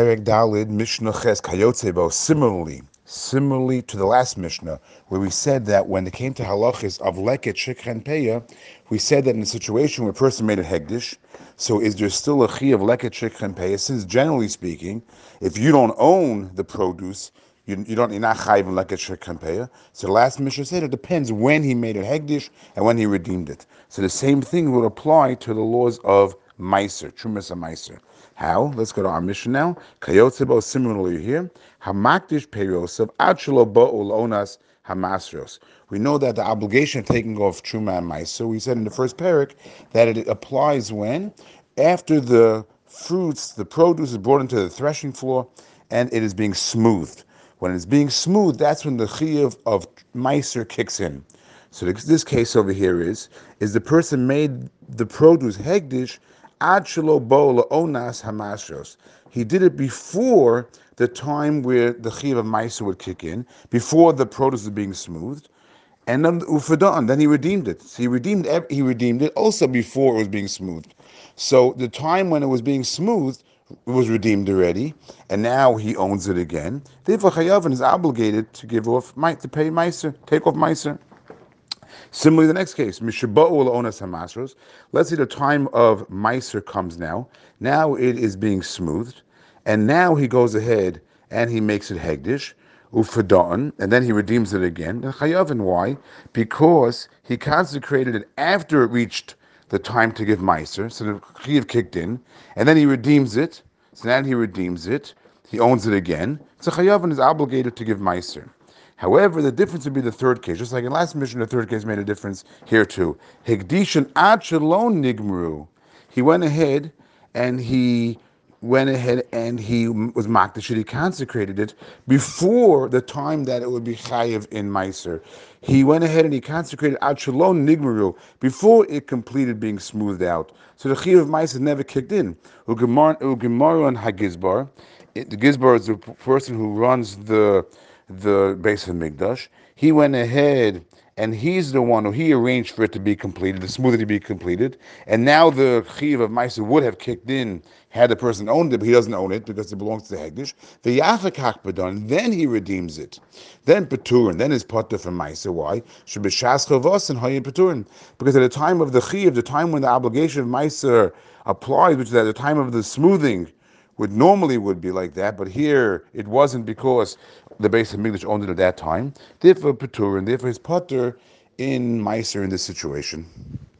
Perek Dalid Mishnah Ches Kayotzebo. Similarly, similarly to the last Mishnah, where we said that when it came to halachis of leket shikhen peya, we said that in a situation where a person made a hegdish, so is there still a chi of leket shikhen peya? Since generally speaking, if you don't own the produce, you, you don't you're not chayiv in leket shikhen peya. So the last Mishnah said it depends when he made a hegdish and when he redeemed it. So the same thing would apply to the laws of meiser, trumas meiser. How? Let's go to our Mishnah now. Kayotzebo similarly here. Hamakdish periosav achelo bo'ul onas. We know that the obligation of taking off truma and meiser, we said in the first parak that it applies when? After the fruits, the produce is brought into the threshing floor and it is being smoothed. When it's being smoothed, that's when the chiyuv of meiser kicks in. So this case over here is is the person made the produce hegdish He did it before the time where the chiv of Maisa would kick in, before the produce is being smoothed, and then ufadan. Then he redeemed it. So he redeemed he redeemed it also before it was being smoothed. So the time when it was being smoothed was redeemed already, and now he owns it again. Therefore, Chayavin is obligated to give off to pay Meiser, take off Meiser. Similarly, the next case, Mishaba'ul Onas Hamasros. Let's say the time of Meiser comes now. Now it is being smoothed, and now he goes ahead and he makes it Hegdish, Ufadon, and then he redeems it again. And why? Because he consecrated it after it reached the time to give Meiser, so the Chayav kicked in, and then he redeems it. So now he redeems it, he owns it again. So Chayavin is obligated to give Meiser. However, the difference would be the third case. Just like in last Mishnah, the third case made a difference here too. Higdishan achelon nigmru. He went ahead and he went ahead and he was makdash. He consecrated it before the time that it would be chayiv in Meiser. He went ahead and he consecrated achelon nigmru before it completed being smoothed out. So the chayiv of Meiser never kicked in. Ugemar and hagizbar. The gizbar is the person who runs the the base of Migdash. He went ahead and he's the one who he arranged for it to be completed, the smoothie to be completed. And now the chiv of Maisa would have kicked in had the person owned it, but he doesn't own it because it belongs to the Hegdish. The Yachak Hakbadon, then he redeems it. Then Peturin, then his patur from Maisa. Why? Should be Shaschavos and Hayin Peturin. Because at the time of the chiv, the time when the obligation of Maisa applies, which is at the time of the smoothing, would normally would be like that, but here it wasn't because the base of English owned it at that time. Therefore, Petur, and therefore his patur in Meiser in this situation.